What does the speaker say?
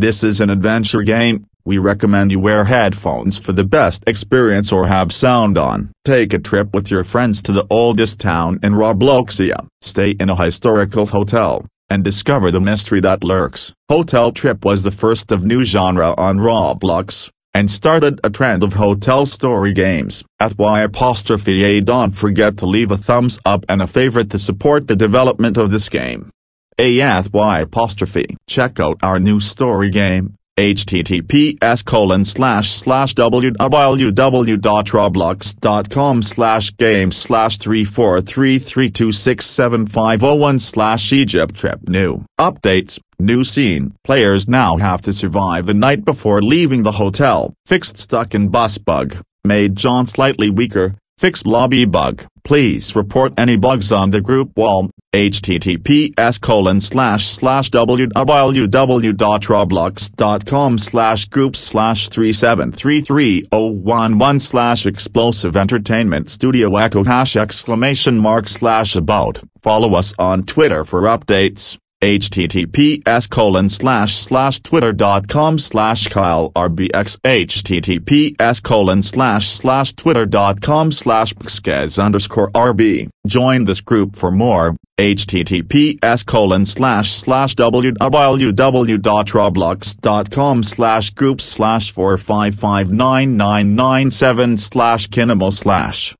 This is an adventure game. We recommend you wear headphones for the best experience or have sound on. Take a trip with your friends to the oldest town in Robloxia. Stay in a historical hotel and discover the mystery that lurks. Hotel Trip was the first of new genre on Roblox and started a trend of hotel story games. At Y don't forget to leave a thumbs up and a favorite to support the development of this game. A apostrophe. Check out our new story game, https colon slash slash www.roblox.com slash game slash 3433267501 slash Egypt trip. New updates new scene. Players now have to survive the night before leaving the hotel. Fixed stuck in bus bug. Made John slightly weaker. Fixed lobby bug. Please report any bugs on the group wall https colon slash slash www.roblox.com slash groups slash 3733011 slash explosive entertainment studio echo hash exclamation mark slash about. Follow us on twitter for updates https colon slash slash twitter.com slash kyle rbx https colon slash slash twitter.com slash underscore rb join this group for more. Https colon slash slash www.roblox.com slash groups slash 4559997 slash kinemo slash